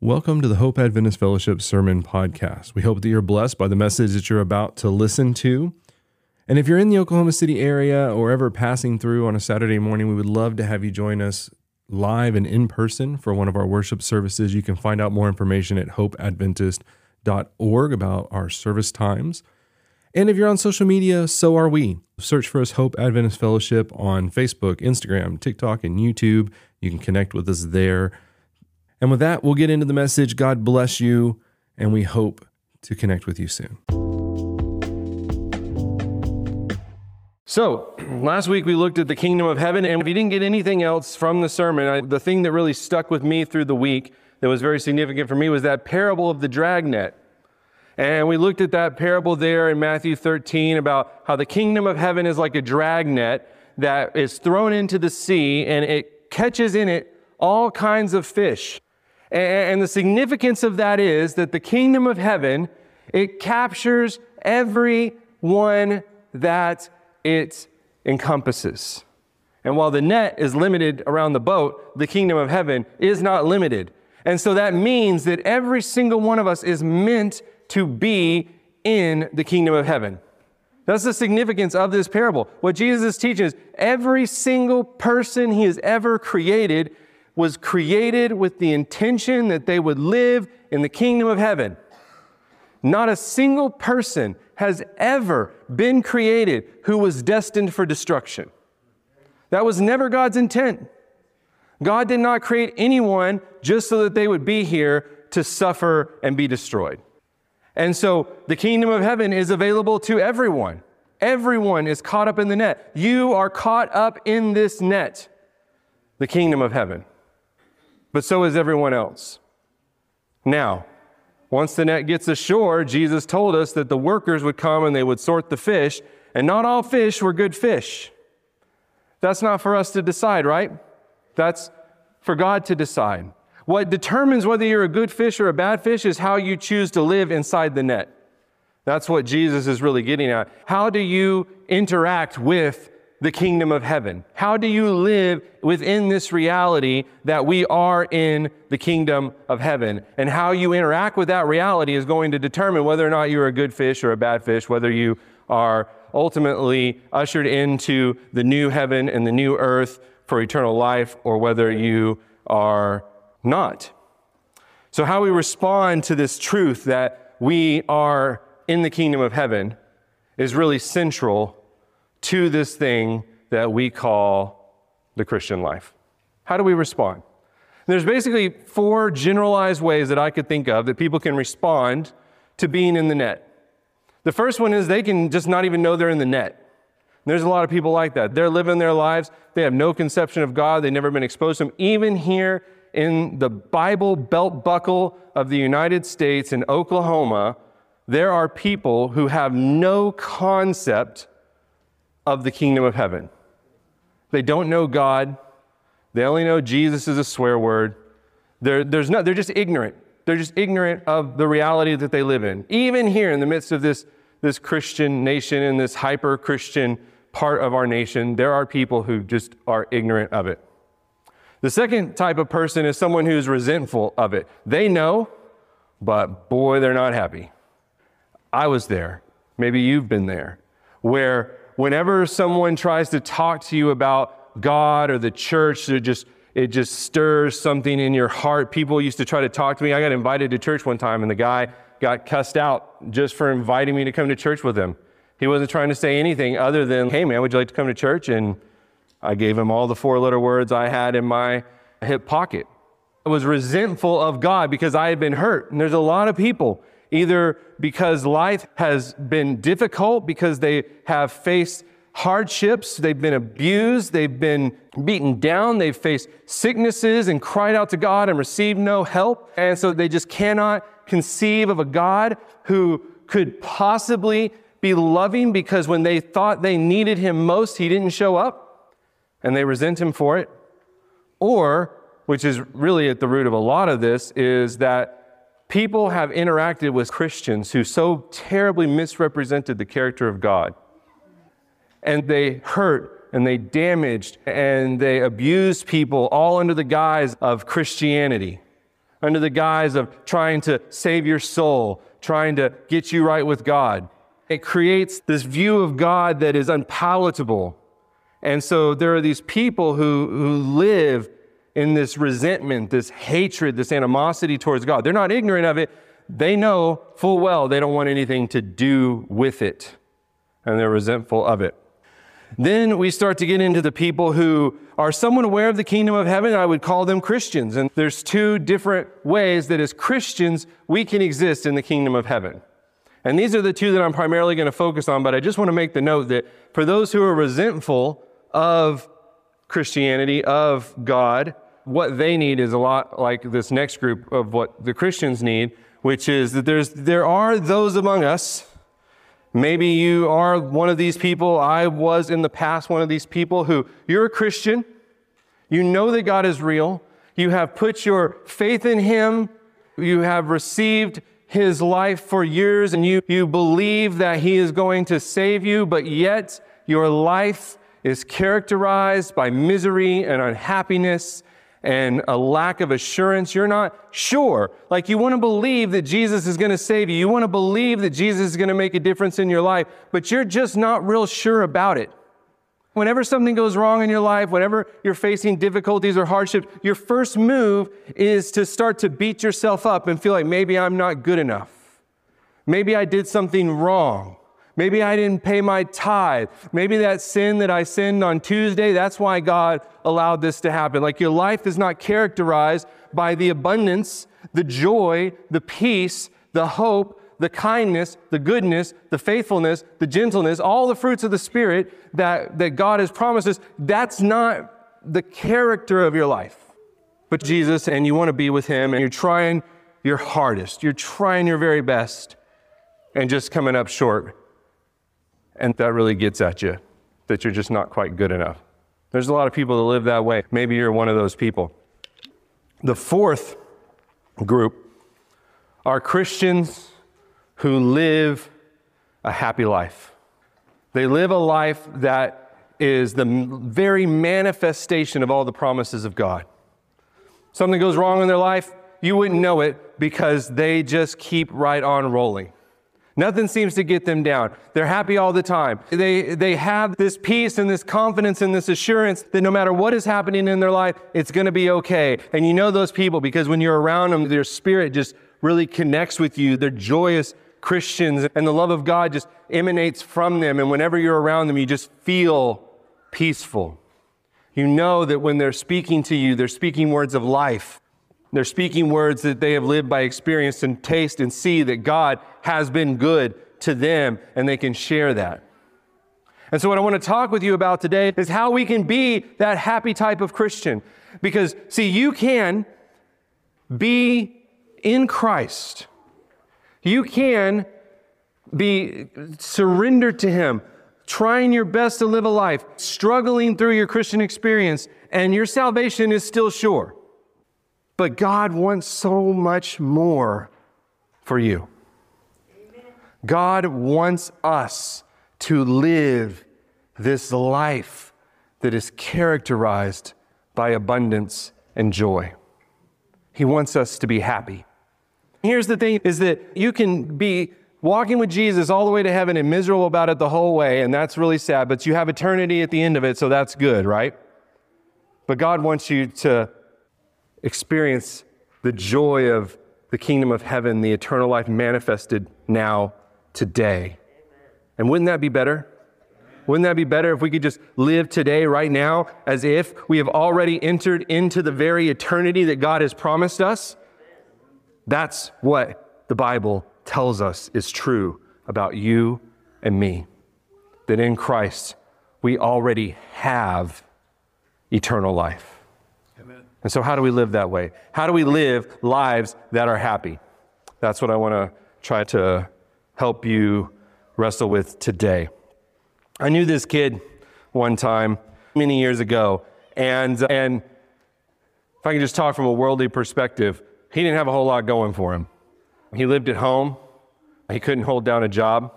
Welcome to the Hope Adventist Fellowship Sermon Podcast. We hope that you're blessed by the message that you're about to listen to. And if you're in the Oklahoma City area or ever passing through on a Saturday morning, we would love to have you join us live and in person for one of our worship services. You can find out more information at hopeadventist.org about our service times. And if you're on social media, so are we. Search for us Hope Adventist Fellowship on Facebook, Instagram, TikTok, and YouTube. You can connect with us there. And with that, we'll get into the message. God bless you, and we hope to connect with you soon. So, last week we looked at the kingdom of heaven, and if you didn't get anything else from the sermon, I, the thing that really stuck with me through the week that was very significant for me was that parable of the dragnet. And we looked at that parable there in Matthew 13 about how the kingdom of heaven is like a dragnet that is thrown into the sea and it catches in it all kinds of fish. And the significance of that is that the kingdom of heaven, it captures every one that it encompasses. And while the net is limited around the boat, the kingdom of heaven is not limited. And so that means that every single one of us is meant to be in the kingdom of heaven. That's the significance of this parable. What Jesus teaches, every single person he has ever created was created with the intention that they would live in the kingdom of heaven. Not a single person has ever been created who was destined for destruction. That was never God's intent. God did not create anyone just so that they would be here to suffer and be destroyed. And so the kingdom of heaven is available to everyone. Everyone is caught up in the net. You are caught up in this net, the kingdom of heaven but so is everyone else. Now, once the net gets ashore, Jesus told us that the workers would come and they would sort the fish, and not all fish were good fish. That's not for us to decide, right? That's for God to decide. What determines whether you're a good fish or a bad fish is how you choose to live inside the net. That's what Jesus is really getting at. How do you interact with the kingdom of heaven? How do you live within this reality that we are in the kingdom of heaven? And how you interact with that reality is going to determine whether or not you're a good fish or a bad fish, whether you are ultimately ushered into the new heaven and the new earth for eternal life, or whether you are not. So, how we respond to this truth that we are in the kingdom of heaven is really central to this thing that we call the Christian life. How do we respond? There's basically four generalized ways that I could think of that people can respond to being in the net. The first one is they can just not even know they're in the net. There's a lot of people like that. They're living their lives, they have no conception of God, they've never been exposed to Him. Even here in the Bible belt buckle of the United States in Oklahoma, there are people who have no concept of the kingdom of heaven. They don't know God. They only know Jesus is a swear word. They're, there's no, they're just ignorant. They're just ignorant of the reality that they live in. Even here in the midst of this, this Christian nation and this hyper Christian part of our nation, there are people who just are ignorant of it. The second type of person is someone who's resentful of it. They know, but boy, they're not happy. I was there. Maybe you've been there, where whenever someone tries to talk to you about God or the church, it just, it just stirs something in your heart. People used to try to talk to me. I got invited to church one time, and the guy got cussed out just for inviting me to come to church with him. He wasn't trying to say anything other than, hey, man, would you like to come to church? And I gave him all the four letter words I had in my hip pocket. I was resentful of God because I had been hurt. And there's a lot of people either because life has been difficult, because they have faced hardships, they've been abused, they've been beaten down, they've faced sicknesses and cried out to God and received no help. And so they just cannot conceive of a God who could possibly be loving because when they thought they needed him most, he didn't show up and they resent him for it. Or, which is really at the root of a lot of this, is that people have interacted with Christians who so terribly misrepresented the character of God. And they hurt and they damaged and they abused people all under the guise of Christianity. under the guise of trying to save your soul, trying to get you right with God. It creates this view of God that is unpalatable. And so there are these people who, who live in this resentment, this hatred, this animosity towards God. They're not ignorant of it. They know full well they don't want anything to do with it, and they're resentful of it. Then we start to get into the people who are somewhat aware of the kingdom of heaven. I would call them Christians. And there's two different ways that as Christians we can exist in the kingdom of heaven. And these are the two that I'm primarily going to focus on, but I just want to make the note that for those who are resentful of Christianity, of God, what they need is a lot like this next group of what the Christians need, which is that there's, there are those among us Maybe you are one of these people. I was in the past one of these people who you're a Christian. You know that God is real. You have put your faith in Him. You have received His life for years and you, you believe that He is going to save you, but yet your life is characterized by misery and unhappiness and a lack of assurance. You're not sure. Like you want to believe that Jesus is going to save you. You want to believe that Jesus is going to make a difference in your life, but you're just not real sure about it. Whenever something goes wrong in your life, whenever you're facing difficulties or hardships, your first move is to start to beat yourself up and feel like maybe I'm not good enough. Maybe I did something wrong. Maybe I didn't pay my tithe. Maybe that sin that I sinned on Tuesday, that's why God allowed this to happen. Like your life is not characterized by the abundance, the joy, the peace, the hope, the kindness, the goodness, the faithfulness, the gentleness, all the fruits of the Spirit that, that God has promised us. That's not the character of your life. But Jesus, and you want to be with Him, and you're trying your hardest, you're trying your very best, and just coming up short. And that really gets at you, that you're just not quite good enough. There's a lot of people that live that way. Maybe you're one of those people. The fourth group are Christians who live a happy life. They live a life that is the very manifestation of all the promises of God. Something goes wrong in their life, you wouldn't know it because they just keep right on rolling. Nothing seems to get them down. They're happy all the time. They, they have this peace and this confidence and this assurance that no matter what is happening in their life, it's going to be okay. And you know those people because when you're around them, their spirit just really connects with you. They're joyous Christians and the love of God just emanates from them. And whenever you're around them, you just feel peaceful. You know that when they're speaking to you, they're speaking words of life. They're speaking words that they have lived by experience and taste and see that God has been good to them, and they can share that. And so, what I want to talk with you about today is how we can be that happy type of Christian. Because, see, you can be in Christ, you can be surrendered to Him, trying your best to live a life, struggling through your Christian experience, and your salvation is still sure. But God wants so much more for you. God wants us to live this life that is characterized by abundance and joy. He wants us to be happy. Here's the thing is that you can be walking with Jesus all the way to heaven and miserable about it the whole way, and that's really sad, but you have eternity at the end of it, so that's good, right? But God wants you to experience the joy of the kingdom of heaven, the eternal life manifested now, today. And wouldn't that be better? Wouldn't that be better if we could just live today, right now, as if we have already entered into the very eternity that God has promised us? That's what the Bible tells us is true about you and me. That in Christ, we already have eternal life. And so, how do we live that way? How do we live lives that are happy? That's what I want to try to help you wrestle with today. I knew this kid one time many years ago, and, and if I can just talk from a worldly perspective, he didn't have a whole lot going for him. He lived at home, he couldn't hold down a job,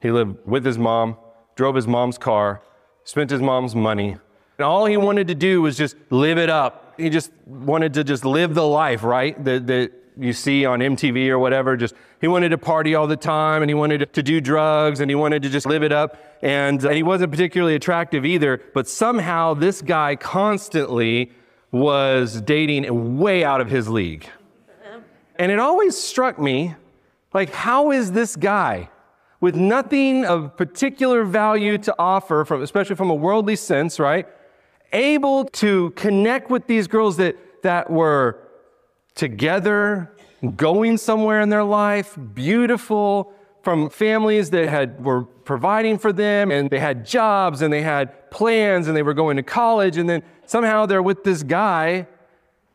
he lived with his mom, drove his mom's car, spent his mom's money, and all he wanted to do was just live it up He just wanted to just live the life, right? That, that you see on MTV or whatever. Just he wanted to party all the time and he wanted to do drugs and he wanted to just live it up. And, and he wasn't particularly attractive either. But somehow this guy constantly was dating way out of his league. And it always struck me like, how is this guy with nothing of particular value to offer, from, especially from a worldly sense, right? Able to connect with these girls that, that were together, going somewhere in their life, beautiful, from families that had were providing for them and they had jobs and they had plans and they were going to college and then somehow they're with this guy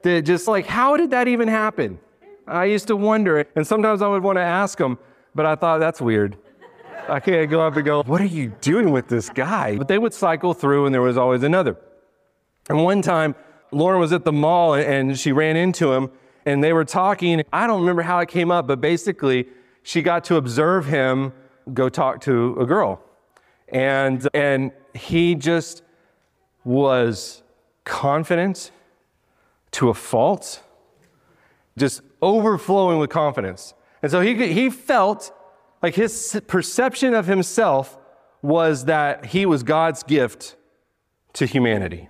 that just like how did that even happen? I used to wonder and sometimes i would want to ask them but i thought that's weird. I can't go up and go what are you doing with this guy? But they would cycle through and there was always another and one time lauren was at the mall and she ran into him and they were talking. I don't remember how it came up, but basically, she got to observe him go talk to a girl. And, and he just was confident to a fault, just overflowing with confidence. And so he, he felt like his perception of himself was that he was God's gift to humanity.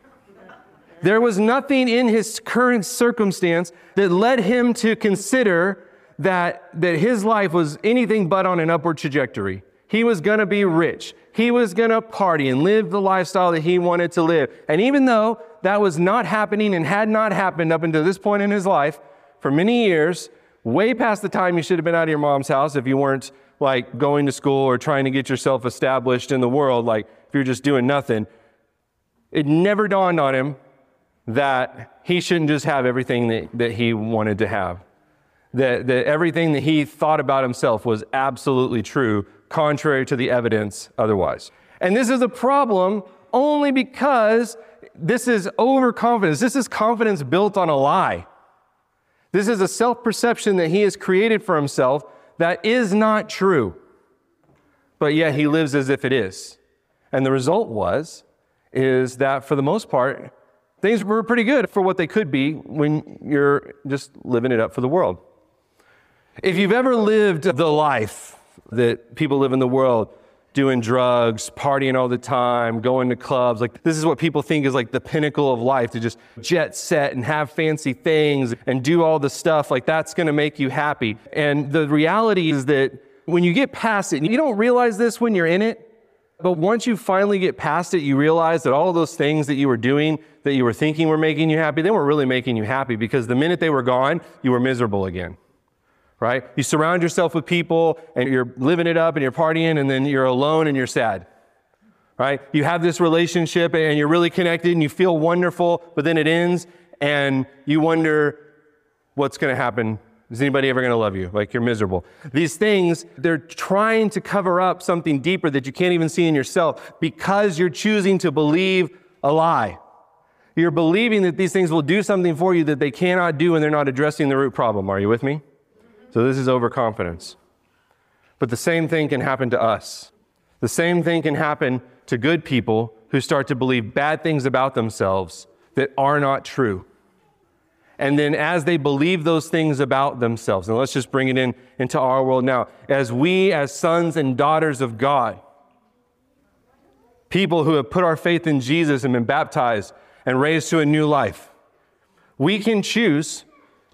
There was nothing in his current circumstance that led him to consider that, that his life was anything but on an upward trajectory. He was going to be rich. He was going to party and live the lifestyle that he wanted to live. And even though that was not happening and had not happened up until this point in his life for many years, way past the time you should have been out of your mom's house if you weren't like going to school or trying to get yourself established in the world, like if you're just doing nothing, it never dawned on him that he shouldn't just have everything that, that he wanted to have. That, that everything that he thought about himself was absolutely true, contrary to the evidence otherwise. And this is a problem only because this is overconfidence. This is confidence built on a lie. This is a self perception that he has created for himself that is not true. But yet he lives as if it is. And the result was is that for the most part Things were pretty good for what they could be when you're just living it up for the world. If you've ever lived the life that people live in the world, doing drugs, partying all the time, going to clubs. Like, this is what people think is like the pinnacle of life to just jet set and have fancy things and do all the stuff. Like, that's to make you happy. And the reality is that when you get past it, and you don't realize this when you're in it, but once you finally get past it, you realize that all those things that you were doing, that you were thinking were making you happy, they weren't really making you happy because the minute they were gone, you were miserable again. Right? You surround yourself with people and you're living it up and you're partying and then you're alone and you're sad. Right? You have this relationship and you're really connected and you feel wonderful, but then it ends and you wonder what's going to happen is anybody ever going to love you? Like you're miserable. These things, they're trying to cover up something deeper that you can't even see in yourself because you're choosing to believe a lie. You're believing that these things will do something for you that they cannot do and they're not addressing the root problem. Are you with me? So this is overconfidence. But the same thing can happen to us. The same thing can happen to good people who start to believe bad things about themselves that are not true. And then as they believe those things about themselves, and let's just bring it in into our world now, as we, as sons and daughters of God, people who have put our faith in Jesus and been baptized and raised to a new life, we can choose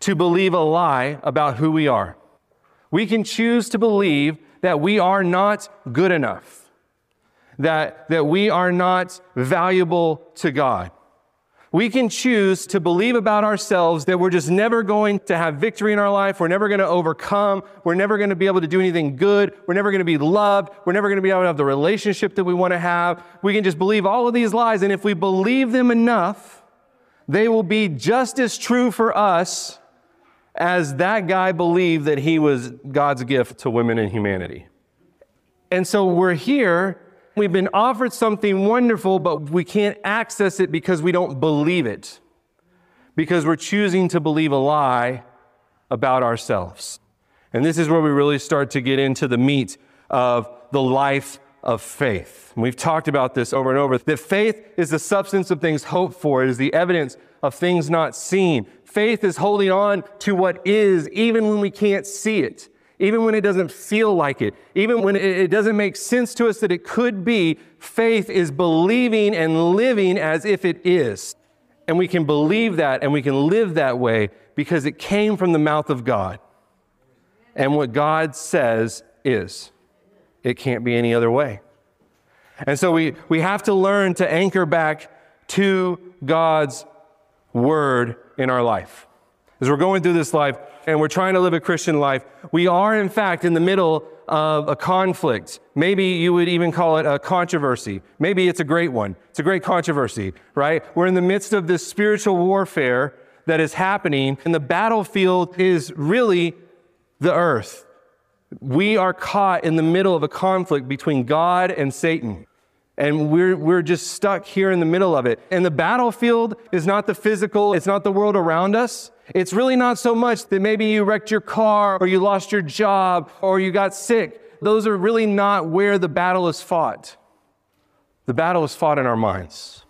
to believe a lie about who we are. We can choose to believe that we are not good enough, that, that we are not valuable to God we can choose to believe about ourselves that we're just never going to have victory in our life. We're never going to overcome. We're never going to be able to do anything good. We're never going to be loved. We're never going to be able to have the relationship that we want to have. We can just believe all of these lies. And if we believe them enough, they will be just as true for us as that guy believed that he was God's gift to women and humanity. And so we're here We've been offered something wonderful, but we can't access it because we don't believe it, because we're choosing to believe a lie about ourselves. And this is where we really start to get into the meat of the life of faith. We've talked about this over and over that faith is the substance of things hoped for, it is the evidence of things not seen. Faith is holding on to what is, even when we can't see it, even when it doesn't feel like it, even when it doesn't make sense to us that it could be. Faith is believing and living as if it is. And we can believe that and we can live that way because it came from the mouth of God. And what God says is. It can't be any other way. And so we, we have to learn to anchor back to God's word in our life. As we're going through this life and we're trying to live a Christian life, we are, in fact, in the middle of a conflict. Maybe you would even call it a controversy. Maybe it's a great one. It's a great controversy, right? We're in the midst of this spiritual warfare that is happening, and the battlefield is really the earth. We are caught in the middle of a conflict between God and Satan. And we're, we're just stuck here in the middle of it. And the battlefield is not the physical, it's not the world around us. It's really not so much that maybe you wrecked your car or you lost your job or you got sick. Those are really not where the battle is fought. The battle is fought in our minds.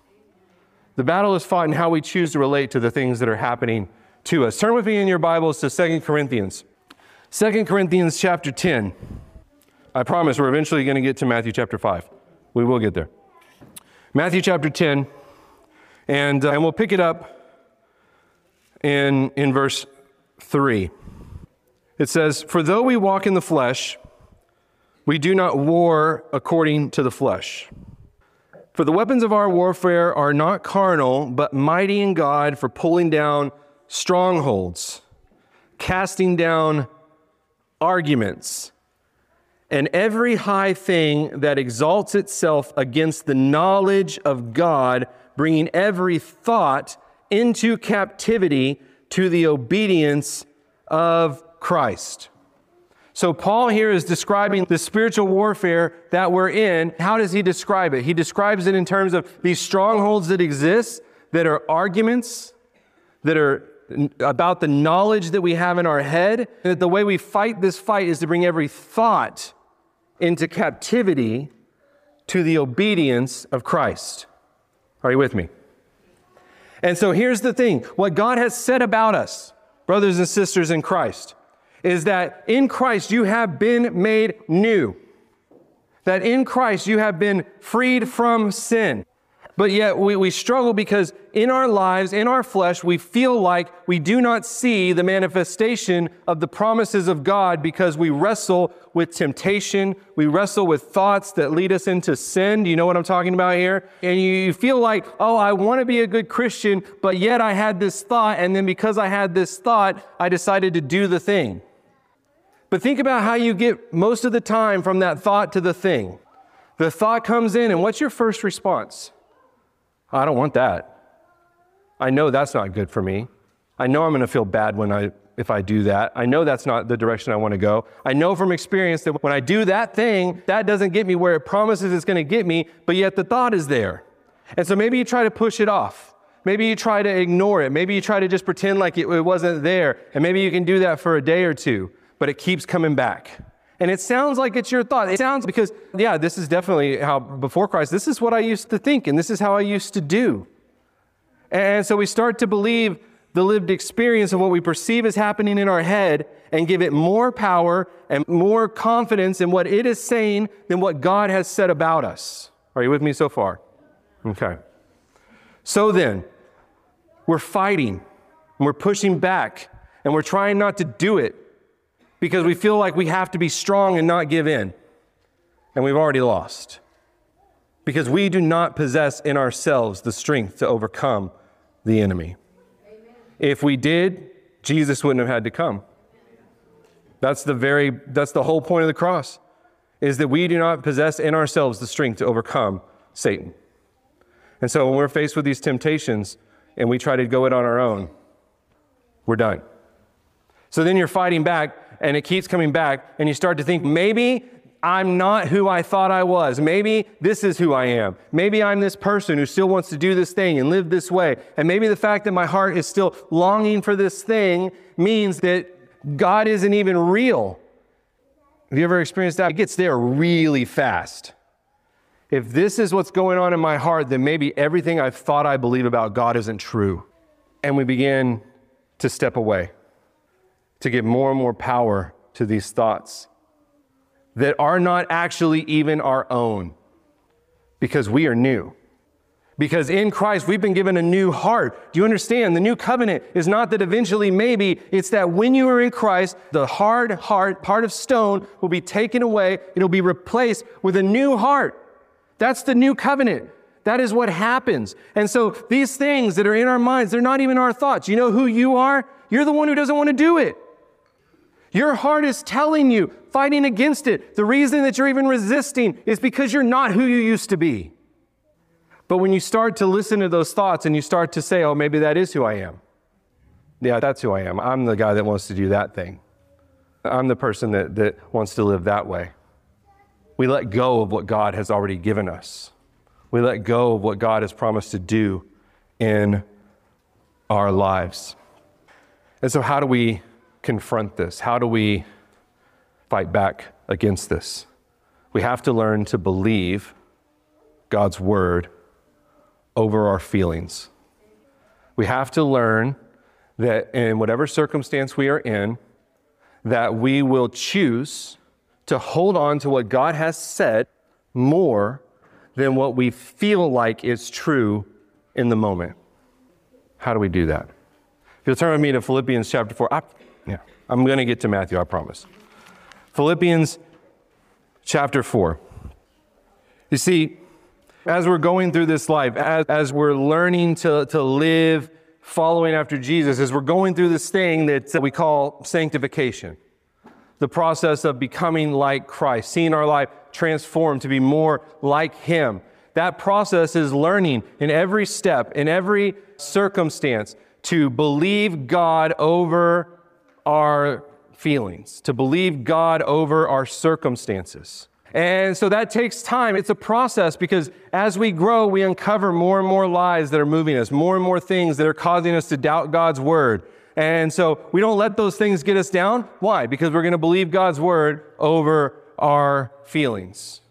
The battle is fought in how we choose to relate to the things that are happening to us. Turn with me in your Bibles to 2 Corinthians. 2 Corinthians chapter 10. I promise we're eventually going to get to Matthew chapter 5. We will get there. Matthew chapter 10, and, uh, and we'll pick it up in, in verse 3. It says, For though we walk in the flesh, we do not war according to the flesh. For the weapons of our warfare are not carnal, but mighty in God for pulling down strongholds, casting down arguments, and every high thing that exalts itself against the knowledge of God, bringing every thought into captivity to the obedience of Christ. So, Paul here is describing the spiritual warfare that we're in. How does he describe it? He describes it in terms of these strongholds that exist, that are arguments, that are about the knowledge that we have in our head, that the way we fight this fight is to bring every thought into captivity to the obedience of Christ. Are you with me? And so here's the thing what God has said about us, brothers and sisters in Christ, is that in Christ you have been made new. That in Christ you have been freed from sin. But yet we, we struggle because in our lives, in our flesh, we feel like we do not see the manifestation of the promises of God because we wrestle with temptation. We wrestle with thoughts that lead us into sin. Do you know what I'm talking about here? And you feel like, oh, I want to be a good Christian, but yet I had this thought. And then because I had this thought, I decided to do the thing. But think about how you get most of the time from that thought to the thing. The thought comes in, and what's your first response? Oh, I don't want that. I know that's not good for me. I know I'm going to feel bad when I if I do that. I know that's not the direction I want to go. I know from experience that when I do that thing, that doesn't get me where it promises it's going to get me, but yet the thought is there. And so maybe you try to push it off. Maybe you try to ignore it. Maybe you try to just pretend like it, it wasn't there. And maybe you can do that for a day or two, but it keeps coming back. And it sounds like it's your thought. It sounds because, yeah, this is definitely how, before Christ, this is what I used to think and this is how I used to do. And so we start to believe the lived experience of what we perceive as happening in our head and give it more power and more confidence in what it is saying than what God has said about us. Are you with me so far? Okay. So then, we're fighting, and we're pushing back, and we're trying not to do it because we feel like we have to be strong and not give in. And we've already lost. Because we do not possess in ourselves the strength to overcome the enemy. Amen. If we did, Jesus wouldn't have had to come. That's the very that's the whole point of the cross is that we do not possess in ourselves the strength to overcome Satan. And so when we're faced with these temptations and we try to go it on our own, we're done. So then you're fighting back and it keeps coming back, and you start to think, maybe I'm not who I thought I was. Maybe this is who I am. Maybe I'm this person who still wants to do this thing and live this way. And maybe the fact that my heart is still longing for this thing means that God isn't even real. Have you ever experienced that? It gets there really fast. If this is what's going on in my heart, then maybe everything I've thought I believe about God isn't true. And we begin to step away, to give more and more power to these thoughts that are not actually even our own because we are new. Because in Christ, we've been given a new heart. Do you understand? The new covenant is not that eventually, maybe, it's that when you are in Christ, the hard heart, part of stone, will be taken away. It'll be replaced with a new heart. That's the new covenant. That is what happens. And so these things that are in our minds, they're not even our thoughts. You know who you are? You're the one who doesn't want to do it. Your heart is telling you, fighting against it. The reason that you're even resisting is because you're not who you used to be. But when you start to listen to those thoughts and you start to say, oh, maybe that is who I am. Yeah, that's who I am. I'm the guy that wants to do that thing. I'm the person that, that wants to live that way. We let go of what God has already given us. We let go of what God has promised to do in our lives. And so, how do we confront this? How do we fight back against this? We have to learn to believe God's word over our feelings. We have to learn that in whatever circumstance we are in, that we will choose to hold on to what God has said more than what we feel like is true in the moment. How do we do that? If you'll turn with me to Philippians chapter 4, I, yeah, I'm going to get to Matthew, I promise. Philippians chapter 4. You see, as we're going through this life, as, as we're learning to, to live following after Jesus, as we're going through this thing that we call sanctification, the process of becoming like Christ, seeing our life transformed to be more like Him. That process is learning in every step, in every circumstance, to believe God over our feelings, to believe God over our circumstances. And so that takes time. It's a process because as we grow, we uncover more and more lies that are moving us, more and more things that are causing us to doubt God's word. And so we don't let those things get us down. Why? Because we're going to believe God's word over our feelings.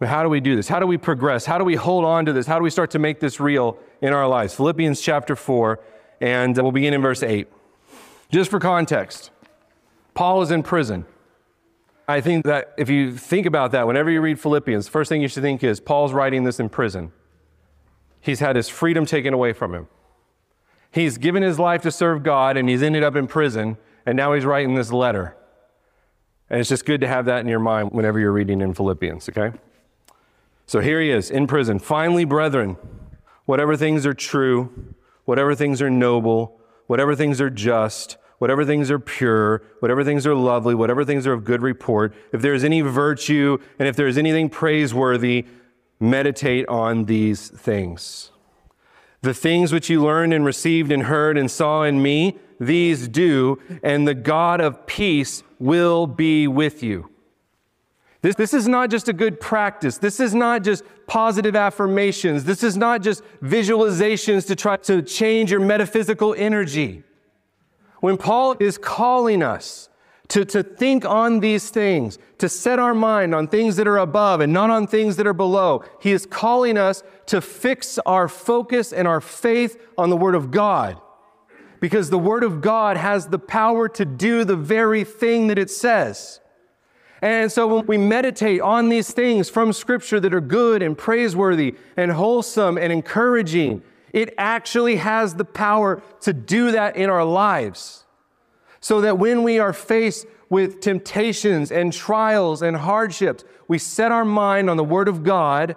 But how do we do this? How do we progress? How do we hold on to this? How do we start to make this real in our lives? Philippians chapter 4, and we'll begin in verse 8. Just for context, Paul is in prison. I think that if you think about that, whenever you read Philippians, the first thing you should think is Paul's writing this in prison. He's had his freedom taken away from him. He's given his life to serve God and he's ended up in prison, and now he's writing this letter. And it's just good to have that in your mind whenever you're reading in Philippians, okay? So here he is in prison. Finally, brethren, whatever things are true, whatever things are noble, whatever things are just, whatever things are pure, whatever things are lovely, whatever things are of good report, if there is any virtue and if there is anything praiseworthy, meditate on these things. The things which you learned and received and heard and saw in me, these do, and the God of peace will be with you. This, this is not just a good practice. This is not just positive affirmations. This is not just visualizations to try to change your metaphysical energy. When Paul is calling us to, to think on these things, to set our mind on things that are above and not on things that are below, he is calling us to fix our focus and our faith on the Word of God. Because the Word of God has the power to do the very thing that it says. And so when we meditate on these things from Scripture that are good and praiseworthy and wholesome and encouraging, it actually has the power to do that in our lives. So that when we are faced with temptations and trials and hardships, we set our mind on the Word of God,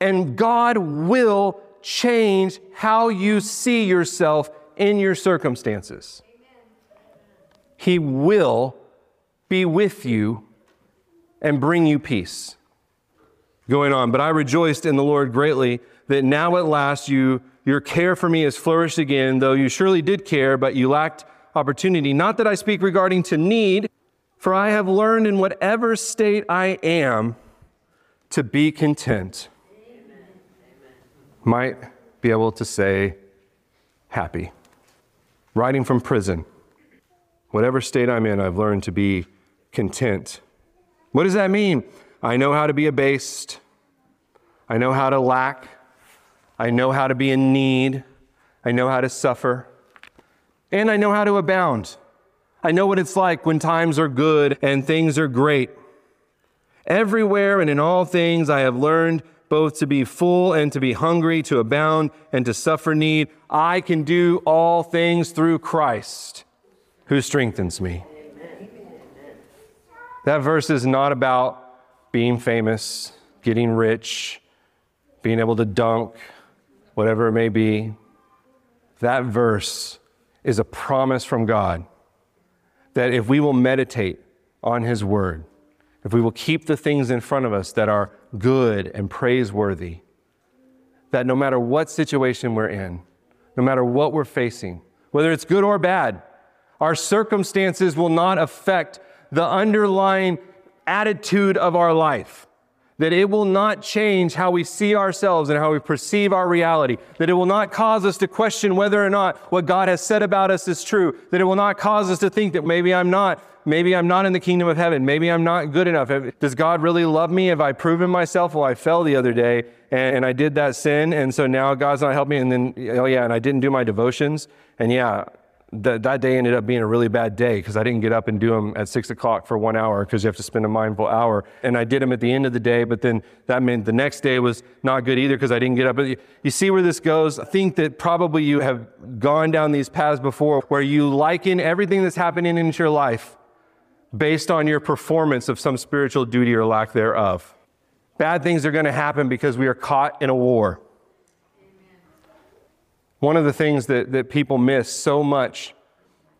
and God will change how you see yourself in your circumstances. He will be with you and bring you peace. Going on, but I rejoiced in the Lord greatly that now at last you, your care for me has flourished again, though you surely did care, but you lacked opportunity. Not that I speak regarding to need, for I have learned in whatever state I am to be content. Amen. Might be able to say happy. Writing from prison. Whatever state I'm in, I've learned to be content. What does that mean? I know how to be abased. I know how to lack. I know how to be in need. I know how to suffer, and I know how to abound. I know what it's like when times are good and things are great. Everywhere and in all things, I have learned both to be full and to be hungry, to abound and to suffer need. I can do all things through Christ who strengthens me. That verse is not about being famous, getting rich, being able to dunk, whatever it may be. That verse is a promise from God that if we will meditate on His Word, if we will keep the things in front of us that are good and praiseworthy, that no matter what situation we're in, no matter what we're facing, whether it's good or bad, our circumstances will not affect the underlying attitude of our life. That it will not change how we see ourselves and how we perceive our reality. That it will not cause us to question whether or not what God has said about us is true. That it will not cause us to think that maybe I'm not maybe I'm not in the kingdom of heaven. Maybe I'm not good enough. Does God really love me? Have I proven myself? Well, I fell the other day and, and I did that sin. And so now God's not helping me. And then, oh yeah, and I didn't do my devotions. And yeah, that, day ended up being a really bad day because I didn't get up and do them at six o'clock for one hour because you have to spend a mindful hour. And I did them at the end of the day, but then that meant the next day was not good either because I didn't get up. But you, you see where this goes? I think that probably you have gone down these paths before where you liken everything that's happening in your life based on your performance of some spiritual duty or lack thereof. Bad things are going to happen because we are caught in a war. One of the things that, that people miss so much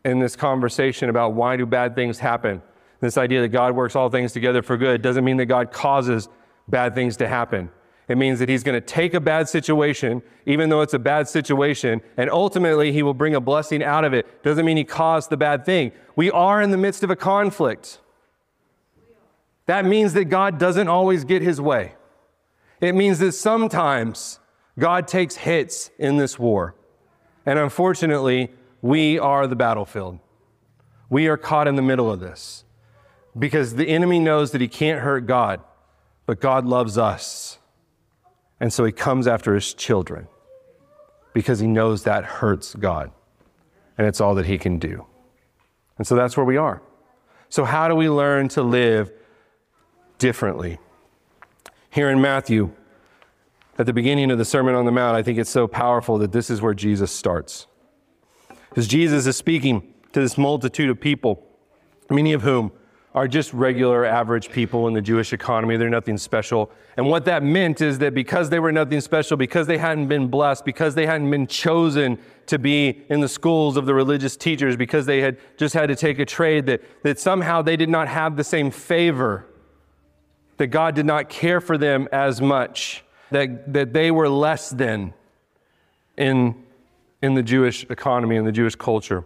in this conversation about why do bad things happen, this idea that God works all things together for good, doesn't mean that God causes bad things to happen. It means that he's going to take a bad situation, even though it's a bad situation, and ultimately he will bring a blessing out of it. Doesn't mean he caused the bad thing. We are in the midst of a conflict. That means that God doesn't always get his way. It means that sometimes God takes hits in this war. And unfortunately, we are the battlefield. We are caught in the middle of this because the enemy knows that he can't hurt God, but God loves us. And so he comes after his children because he knows that hurts God. And it's all that he can do. And so that's where we are. So, how do we learn to live differently? Here in Matthew, at the beginning of the Sermon on the Mount, I think it's so powerful that this is where Jesus starts. Because Jesus is speaking to this multitude of people, many of whom are just regular, average people in the Jewish economy. They're nothing special. And what that meant is that because they were nothing special, because they hadn't been blessed, because they hadn't been chosen to be in the schools of the religious teachers, because they had just had to take a trade, that, that somehow they did not have the same favor, that God did not care for them as much, that, that they were less than in, in the Jewish economy and the Jewish culture.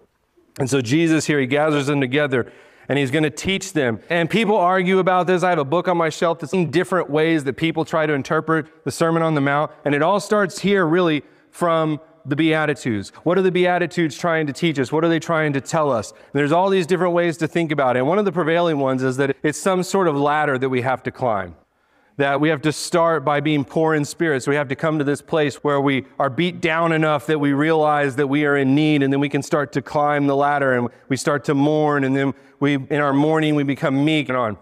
And so Jesus here, he gathers them together and he's going to teach them. And people argue about this. I have a book on my shelf that's in different ways that people try to interpret the Sermon on the Mount. And it all starts here, really, from the Beatitudes. What are the Beatitudes trying to teach us? What are they trying to tell us? And there's all these different ways to think about it. And one of the prevailing ones is that it's some sort of ladder that we have to climb that we have to start by being poor in spirit. So we have to come to this place where we are beat down enough that we realize that we are in need, and then we can start to climb the ladder and we start to mourn, and then we, in our mourning, we become meek and on.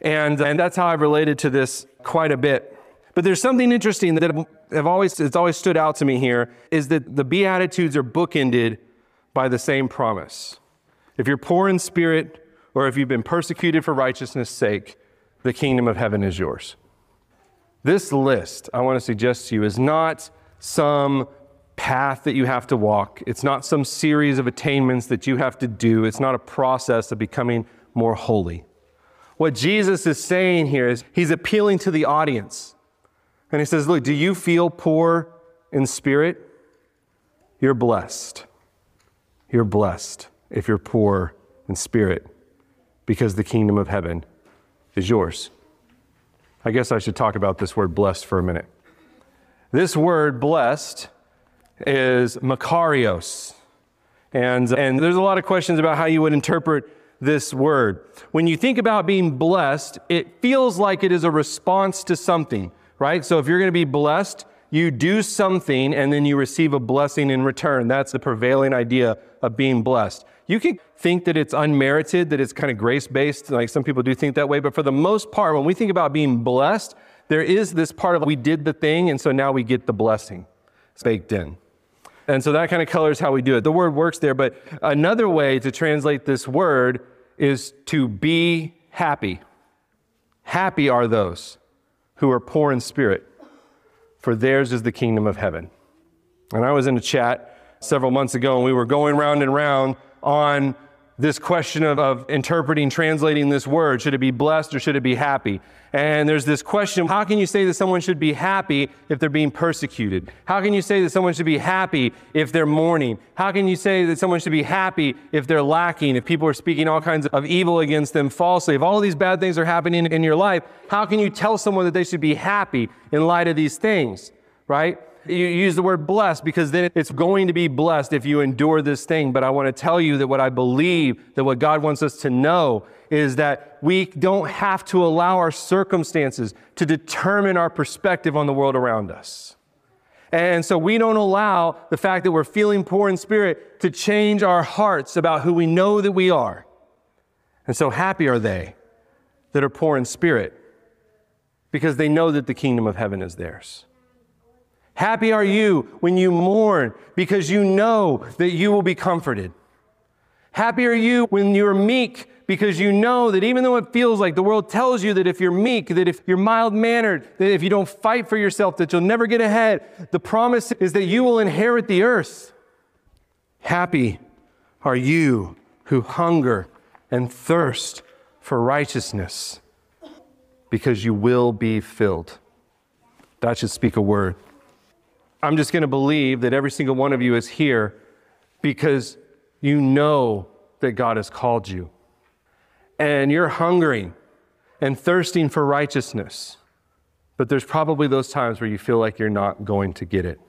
And, and that's how I've related to this quite a bit. But there's something interesting that have always, it's always stood out to me here is that the Beatitudes are bookended by the same promise. If you're poor in spirit, or if you've been persecuted for righteousness' sake, the kingdom of heaven is yours. This list, I want to suggest to you, is not some path that you have to walk. It's not some series of attainments that you have to do. It's not a process of becoming more holy. What Jesus is saying here is he's appealing to the audience. And he says, Look, do you feel poor in spirit? You're blessed. You're blessed if you're poor in spirit because the kingdom of heaven is yours. I guess I should talk about this word blessed for a minute. This word blessed is makarios. And, and there's a lot of questions about how you would interpret this word. When you think about being blessed, it feels like it is a response to something, right? So if you're going to be blessed, you do something and then you receive a blessing in return. That's the prevailing idea of being blessed. You can think that it's unmerited, that it's kind of grace based, like some people do think that way, but for the most part, when we think about being blessed, there is this part of we did the thing, and so now we get the blessing. It's baked in. And so that kind of colors how we do it. The word works there, but another way to translate this word is to be happy. Happy are those who are poor in spirit, for theirs is the kingdom of heaven. And I was in a chat several months ago, and we were going round and round on this question of, of, interpreting, translating this word. Should it be blessed or should it be happy? And there's this question how can you say that someone should be happy if they're being persecuted? How can you say that someone should be happy if they're mourning? How can you say that someone should be happy if they're lacking, if people are speaking all kinds of evil against them falsely? If all these bad things are happening in your life, how can you tell someone that they should be happy in light of these things, right? You use the word blessed because then it's going to be blessed if you endure this thing. But I want to tell you that what I believe, that what God wants us to know is that we don't have to allow our circumstances to determine our perspective on the world around us. And so we don't allow the fact that we're feeling poor in spirit to change our hearts about who we know that we are. And so happy are they that are poor in spirit because they know that the kingdom of heaven is theirs. Happy are you when you mourn because you know that you will be comforted. Happy are you when you're meek because you know that even though it feels like the world tells you that if you're meek, that if you're mild mannered, that if you don't fight for yourself, that you'll never get ahead, the promise is that you will inherit the earth. Happy are you who hunger and thirst for righteousness because you will be filled. That should speak a word. I'm just going to believe that every single one of you is here because you know that God has called you. And you're hungering and thirsting for righteousness. But there's probably those times where you feel like you're not going to get it.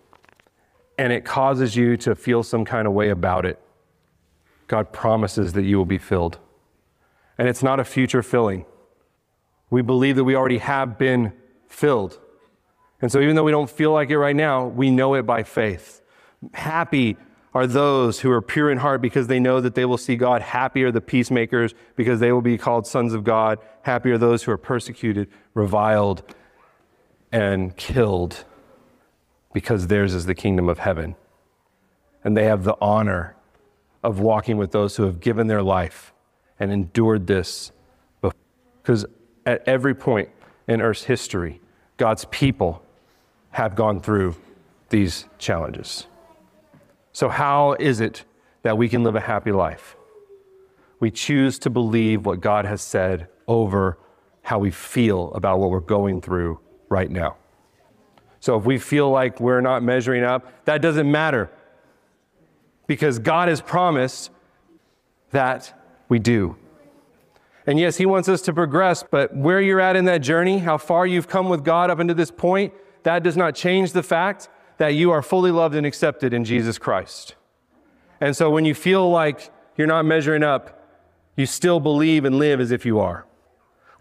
And it causes you to feel some kind of way about it. God promises that you will be filled. And it's not a future filling. We believe that we already have been filled. And so, even though we don't feel like it right now, we know it by faith. Happy are those who are pure in heart because they know that they will see God. Happy are the peacemakers because they will be called sons of God. Happy are those who are persecuted, reviled, and killed because theirs is the kingdom of heaven. And they have the honor of walking with those who have given their life and endured this. Because at every point in Earth's history, God's people have gone through these challenges. So, how is it that we can live a happy life? We choose to believe what God has said over how we feel about what we're going through right now. So, if we feel like we're not measuring up, that doesn't matter because God has promised that we do. And yes, He wants us to progress, but where you're at in that journey, how far you've come with God up until this point, that does not change the fact that you are fully loved and accepted in Jesus Christ. And so when you feel like you're not measuring up, you still believe and live as if you are.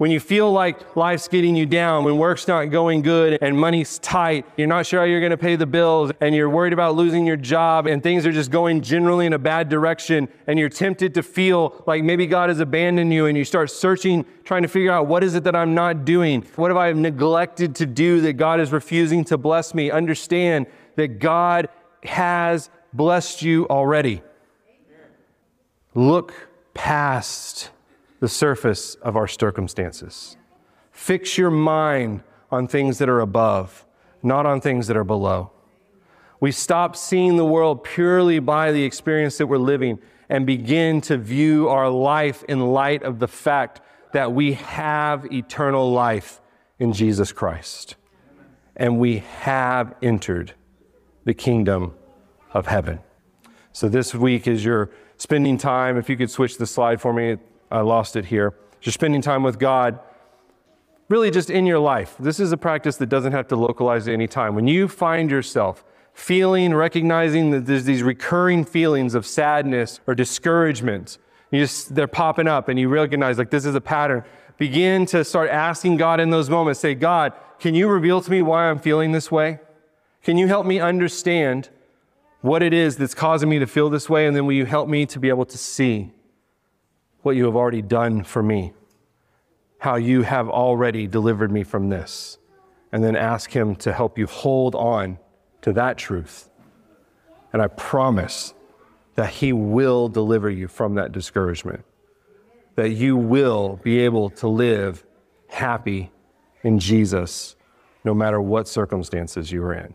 When you feel like life's getting you down, when work's not going good and money's tight, you're not sure how you're going to pay the bills, and you're worried about losing your job, and things are just going generally in a bad direction, and you're tempted to feel like maybe God has abandoned you, and you start searching, trying to figure out what is it that I'm not doing? What have I neglected to do that God is refusing to bless me? Understand that God has blessed you already. Look past the surface of our circumstances. Fix your mind on things that are above, not on things that are below. We stop seeing the world purely by the experience that we're living and begin to view our life in light of the fact that we have eternal life in Jesus Christ. And we have entered the kingdom of heaven. So this week, as you're spending time, if you could switch the slide for me, I lost it here. You're spending time with God, really just in your life. This is a practice that doesn't have to localize at any time. When you find yourself feeling, recognizing that there's these recurring feelings of sadness or discouragement, you just, they're popping up and you recognize like this is a pattern. Begin to start asking God in those moments. Say, God, can you reveal to me why I'm feeling this way? Can you help me understand what it is that's causing me to feel this way? And then will you help me to be able to see what you have already done for me? How you have already delivered me from this? And then ask Him to help you hold on to that truth. And I promise that He will deliver you from that discouragement, that you will be able to live happy in Jesus no matter what circumstances you are in.